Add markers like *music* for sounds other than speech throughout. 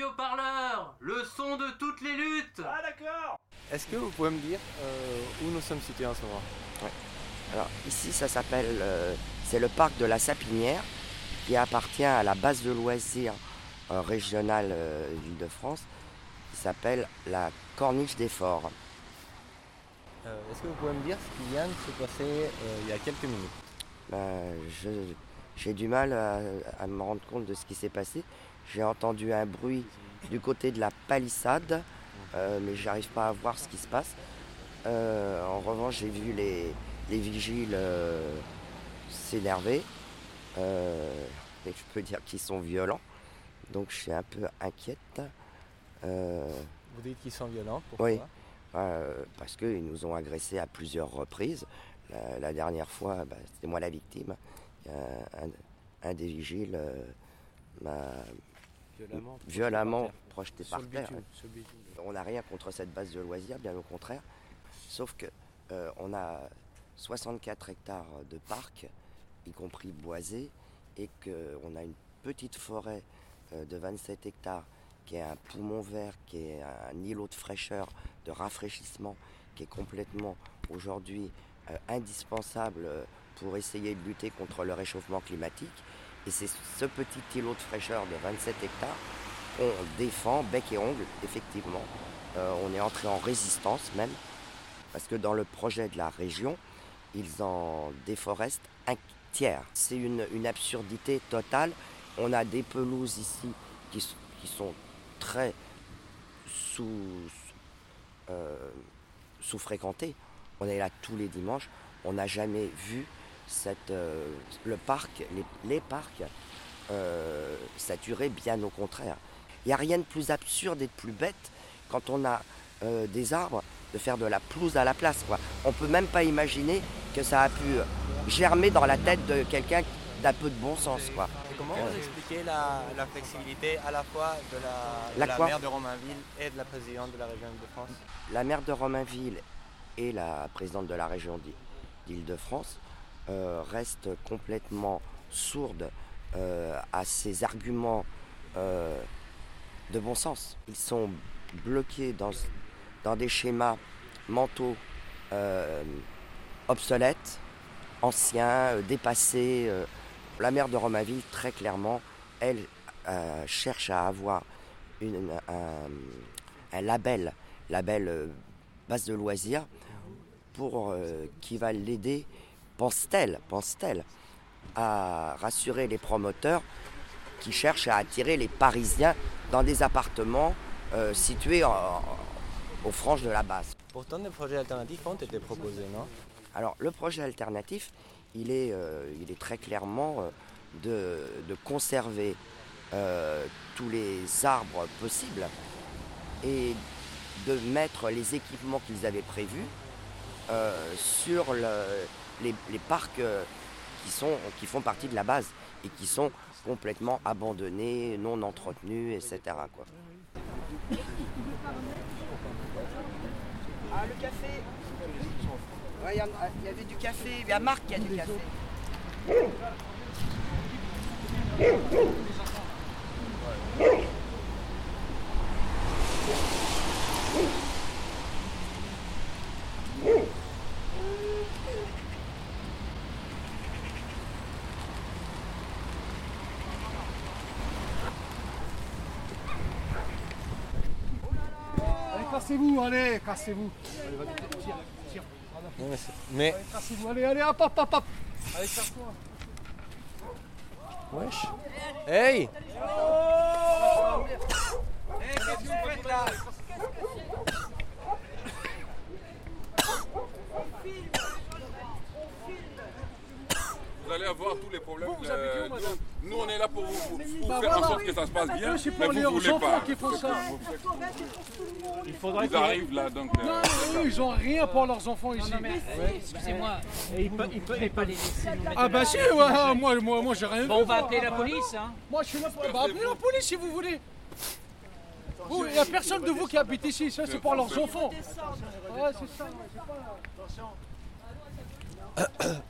Radio Parleur, le son de toutes les luttes. Ah d'accord Est-ce que vous pouvez me dire euh, où nous sommes situés en ce moment? Alors ici, ça s'appelle, euh, c'est le parc de la Sapinière qui appartient à la base de loisirs euh, régionale euh, d'Île-de-France qui s'appelle la Corniche des Forts. Euh, Est-ce que vous pouvez me dire ce qui vient de se passer euh, il y a quelques minutes? Ben, j'ai du mal à, à me rendre compte de ce qui s'est passé. J'ai entendu un bruit du côté de la palissade, euh, mais j'arrive pas à voir ce qui se passe. Euh, en revanche, j'ai vu les, les vigiles euh, s'énerver. Et je peux dire qu'ils sont violents. Donc je suis un peu inquiète. Vous dites qu'ils sont violents, pourquoi Oui. parce qu'ils nous ont agressés à plusieurs reprises. La, la dernière fois, bah, c'était moi la victime. Un, un des vigiles euh, m'a Violemment violemment projeté par terre. bitume. On n'a rien contre cette base de loisirs, bien au contraire. Sauf que euh, on a 64 hectares de parc, y compris boisés, et qu'on a une petite forêt euh, de 27 hectares qui est un poumon vert, qui est un îlot de fraîcheur, de rafraîchissement, qui est complètement aujourd'hui euh, indispensable pour essayer de lutter contre le réchauffement climatique. Et c'est ce petit îlot de fraîcheur de 27 hectares qu'on défend bec et ongle, effectivement. Euh, on est entré en résistance même, parce que dans le projet de la région, ils en déforestent un tiers. C'est une, absurdité totale. On a des pelouses ici qui sont très sous, euh, sous-fréquentées. On est là tous les dimanches. On n'a jamais vu cette, euh, le parc, les, les parcs euh, saturés, bien au contraire. Il n'y a rien de plus absurde et de plus bête quand on a euh, des arbres de faire de la pelouse à la place. Quoi. On peut même pas imaginer que ça a pu germer dans la tête de quelqu'un d'un peu de bon sens. Quoi. Et comment vous expliquez la, la flexibilité à la fois de la, de maire de Romainville et de la présidente de la région de France La maire de Romainville et la présidente de la région d'Île- d'Île-de-France euh, restent complètement sourdes euh, à ces arguments euh, de bon sens. Ils sont bloqués dans, des schémas mentaux euh, obsolètes, anciens, dépassés. La maire de Romainville, très clairement, elle cherche à avoir une- un, un label, label base de loisirs, qui va l'aider, pense-t-elle, pense-t-elle, à rassurer les promoteurs qui cherchent à attirer les Parisiens dans des appartements euh, situés en- en- aux franges de la base. Pourtant, des projets alternatifs ont été proposés, non? Alors le projet alternatif, il est, euh, il est très clairement euh, de, de conserver euh, tous les arbres possibles et de mettre les équipements qu'ils avaient prévus sur le- les, parcs euh, qui, font partie de la base et qui sont complètement abandonnés, non entretenus, etc. Ah, le café il y, y avait du café. Il y a Marc qui a du café. Allez, cassez-vous, allez, cassez-vous. Mais c'est- Mais, Allez, cassez-vous, allez, allez, hop, hop, hop, hop. Allez, casse-toi. wesh Hey Vous allez avoir tous les problèmes. Vous, vous euh, où, nous, nous, on est là pour vous, pour, pour Bah faire en sorte que ça se passe bien. C'est mais pour les vous voulez enfants pas. qui font ça. Il faudrait Ils arrivent là, donc. euh, Non, eux, ils ont rien pour leurs enfants ici. Excusez-moi, il peut, il peut pas les laisser Ah bah si, ouais, moi, moi, moi j'ai rien Bon, vu, on va appeler la police, hein. Moi je suis là pour... Bah appelez la police si vous voulez. Vous, Il n'y a personne de vous qui habite ici, ça c'est pour leurs enfants. Ouais, c'est ça. *coughs*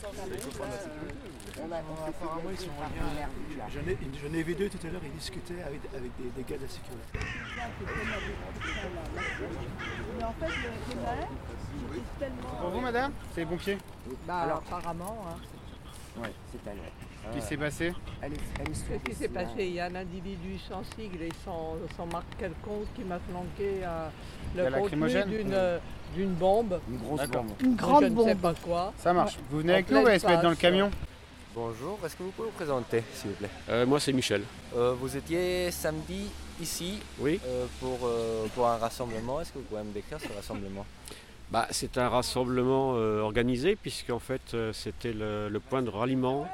sors du nuage. Apparemment, ils sont en lien. J'en ai, vu deux tout à l'heure, ils discutaient avec, avec des, des gars de la sécurité. Mais en fait, le Kémaël, c'était tellement. Pour vous, madame C'est les pompiers Bah, apparemment. Hein. Ouais, c'est elle. ouais. Qu'est-ce qui s'est passé Qu'est-ce qui s'est passé Il y a un individu sans sigle et sans, sans marque quelconque qui m'a flanqué euh, La le contenu lacrymogène d'une euh, d'une bombe. Une grosse D'accord. bombe. Une Je grande ne sais bombe. pas quoi. Ça marche. Vous venez En avec nous ou pleine allez se mettre dans le camion? Bonjour, est-ce que vous pouvez vous présenter, s'il vous plaît? Euh, moi, c'est Michel. Euh, Vous étiez samedi ici Oui. euh, pour, euh, pour un rassemblement. Est-ce que vous pouvez me décrire ce rassemblement? Bah, c'est un rassemblement euh, organisé, puisqu'en fait, euh, c'était le, le point de ralliement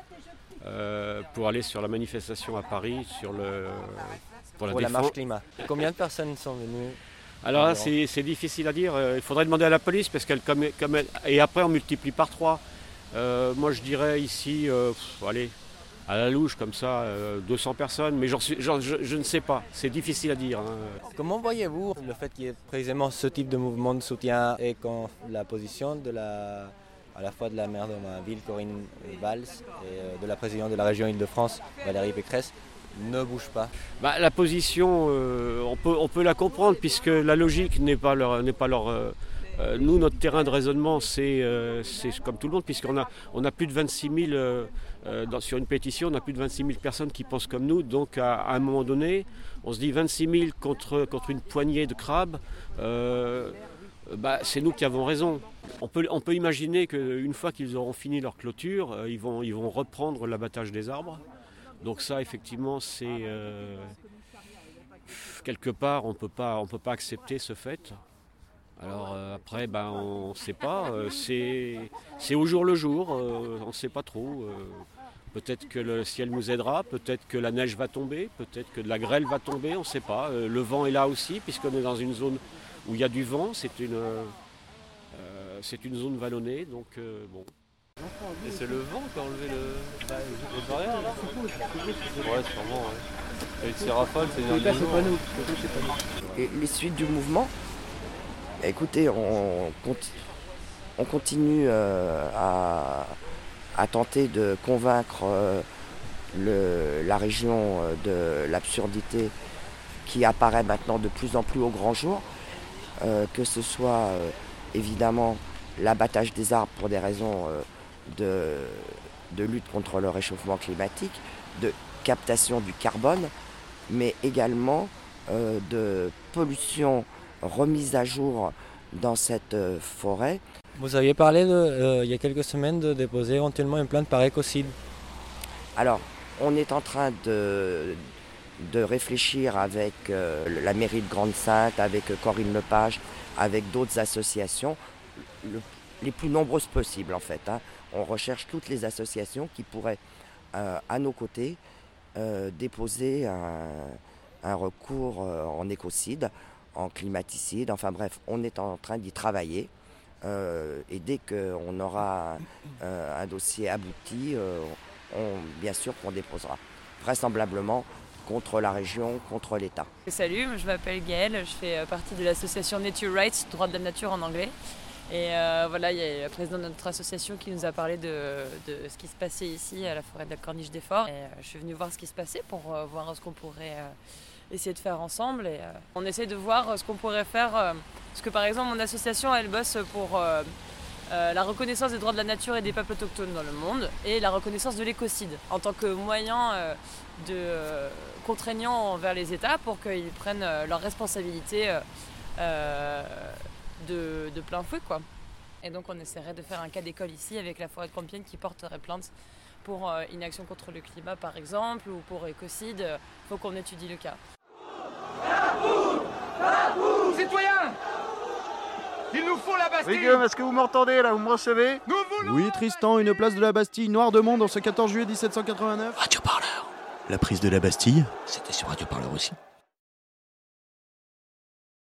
euh, pour aller sur la manifestation à Paris sur le, pour la Pour la marche climat. Combien de personnes sont venues Alors là, c'est difficile à dire. Euh, Il faudrait demander à la police, parce qu'elle comme, comme elle- et après on multiplie par trois. Euh, moi, je dirais ici, euh, pff, allez, à la louche comme ça, euh, 200 personnes, mais je, je ne sais pas. C'est difficile à dire. hein. Comment voyez-vous le fait qu'il y ait précisément ce type de mouvement de soutien et quand la position de la, à la fois de la maire de ma ville, Corinne Valls, et de la présidente de la région Île-de-France, Valérie Pécresse, ne bouge pas Bah, la position, euh, on, peut, la comprendre puisque la logique n'est pas leur. N'est pas leur euh, euh, nous, notre terrain de raisonnement, c'est comme tout le monde, puisqu'on a, on a plus de 26 000, euh, euh, dans- sur une pétition, on a plus de 26 000 personnes qui pensent comme nous. Donc, à, un moment donné, on se dit 26 000 contre, contre une poignée de crabes. bah, c'est nous qui avons raison. On peut, on peut imaginer qu'une fois qu'ils auront fini leur clôture, ils, vont, ils vont reprendre l'abattage des arbres. Donc ça, effectivement, c'est euh, quelque part, on peut pas, on peut pas accepter ce fait. Alors euh, après, ben, on ne sait pas. euh, c'est, au jour le jour. on ne sait pas trop. peut-être que le ciel nous aidera. Peut-être que la neige va tomber. Peut-être que de la grêle va tomber. On ne sait pas. Le vent est là aussi, puisqu'on est dans une zone où il y a du vent. C'est une, c'est une zone vallonnée. Donc bon. Et c'est le vent qui a enlevé le, les barrières là Ouais, sûrement, ouais. Avec ces rafales, c'est En tout cas, c'est pas nous. Et les suites du mouvement, écoutez, on, conti- on continue euh, à, à tenter de convaincre euh, le- la région euh, de l'absurdité qui apparaît maintenant de plus en plus au grand jour, euh, que ce soit euh, évidemment l'abattage des arbres pour des raisons euh, de, de lutte contre le réchauffement climatique, de captation du carbone, mais également euh, de pollution remise à jour dans cette euh, forêt. Vous aviez parlé de, euh, il y a quelques semaines de déposer éventuellement une plainte par écocide. Alors, on est en train de, de réfléchir avec la mairie de Grande-Sainte, avec Corinne Lepage, avec d'autres associations, le- les plus nombreuses possibles en fait. hein. On recherche toutes les associations qui pourraient, euh, à nos côtés, euh, déposer un, recours euh, en écocide, en climaticide, enfin bref, on est en train d'y travailler. Et dès qu'on aura un dossier abouti, on- bien sûr qu'on déposera. Vraisemblablement contre la région, contre l'État. Salut, je m'appelle Gaëlle, je fais partie de l'association Nature Rights, droit de la nature en anglais. Et euh, voilà, il y a la présidente de notre association qui nous a parlé de, ce qui se passait ici à la forêt de la Corniche des Forts. Et euh, je suis venue voir ce qui se passait pour euh, voir ce qu'on pourrait essayer de faire ensemble. Et on essaie de voir ce qu'on pourrait faire. parce que par exemple, mon association, elle bosse pour la reconnaissance des droits de la nature et des peuples autochtones dans le monde et la reconnaissance de l'écocide en tant que moyen de contraignant envers les États pour qu'ils prennent leurs responsabilités de, de plein fouet quoi. Et donc on essaierait de faire un cas d'école ici avec la forêt de Compiègne qui porterait plainte pour euh, inaction contre le climat par exemple ou pour écocide. Il faut qu'on étudie le cas. Citoyens Il nous faut la Bastille Oui, Guillaume, est-ce que vous m'entendez là? Vous me recevez? Oui, Tristan, une place de la Bastille, noir de monde, en ce 14 juillet 1789. Radio Parleur. La prise de la Bastille, c'était sur Radio Parleur aussi.